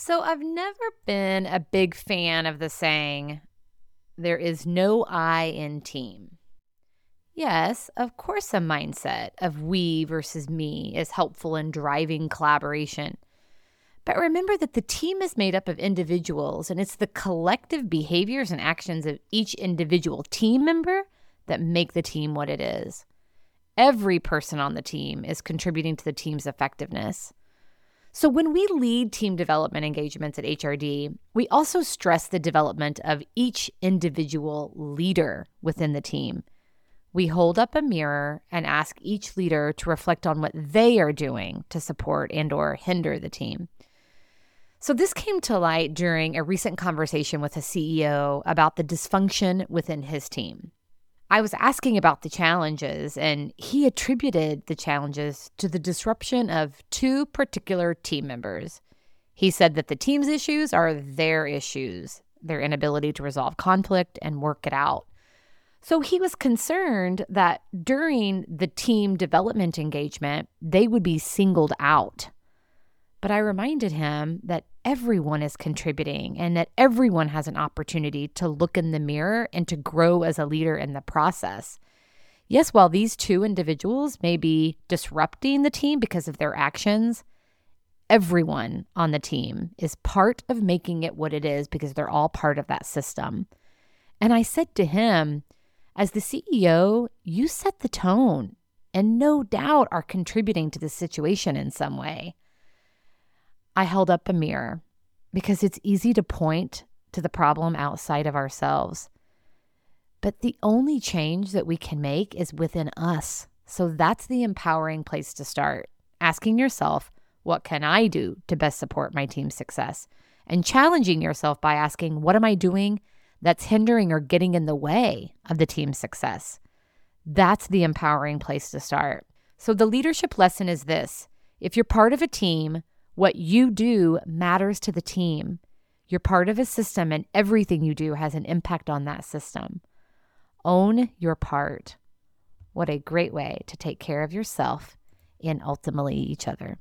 So, I've never been a big fan of the saying, there is no I in team. Yes, of course, a mindset of we versus me is helpful in driving collaboration. But remember that the team is made up of individuals, and it's the collective behaviors and actions of each individual team member that make the team what it is. Every person on the team is contributing to the team's effectiveness. So, when we lead team development engagements at HRD, we also stress the development of each individual leader within the team. We hold up a mirror and ask each leader to reflect on what they are doing to support and or hinder the team. So this came to light during a recent conversation with a CEO about the dysfunction within his team. I was asking about the challenges, and he attributed the challenges to the disruption of two particular team members. He said that the team's issues are their issues, their inability to resolve conflict and work it out. So he was concerned that during the team development engagement, they would be singled out. But I reminded him that everyone is contributing and that everyone has an opportunity to look in the mirror and to grow as a leader in the process. Yes, while these two individuals may be disrupting the team because of their actions, everyone on the team is part of making it what it is because they're all part of that system. And I said to him, as the CEO, you set the tone and no doubt are contributing to the situation in some way. I held up a mirror because it's easy to point to the problem outside of ourselves. But the only change that we can make is within us. So that's the empowering place to start. Asking yourself, what can I do to best support my team's success? And challenging yourself by asking, what am I doing that's hindering or getting in the way of the team's success? That's the empowering place to start. So the leadership lesson is this if you're part of a team, what you do matters to the team. You're part of a system, and everything you do has an impact on that system. Own your part. What a great way to take care of yourself and ultimately each other.